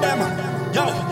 them. Yo.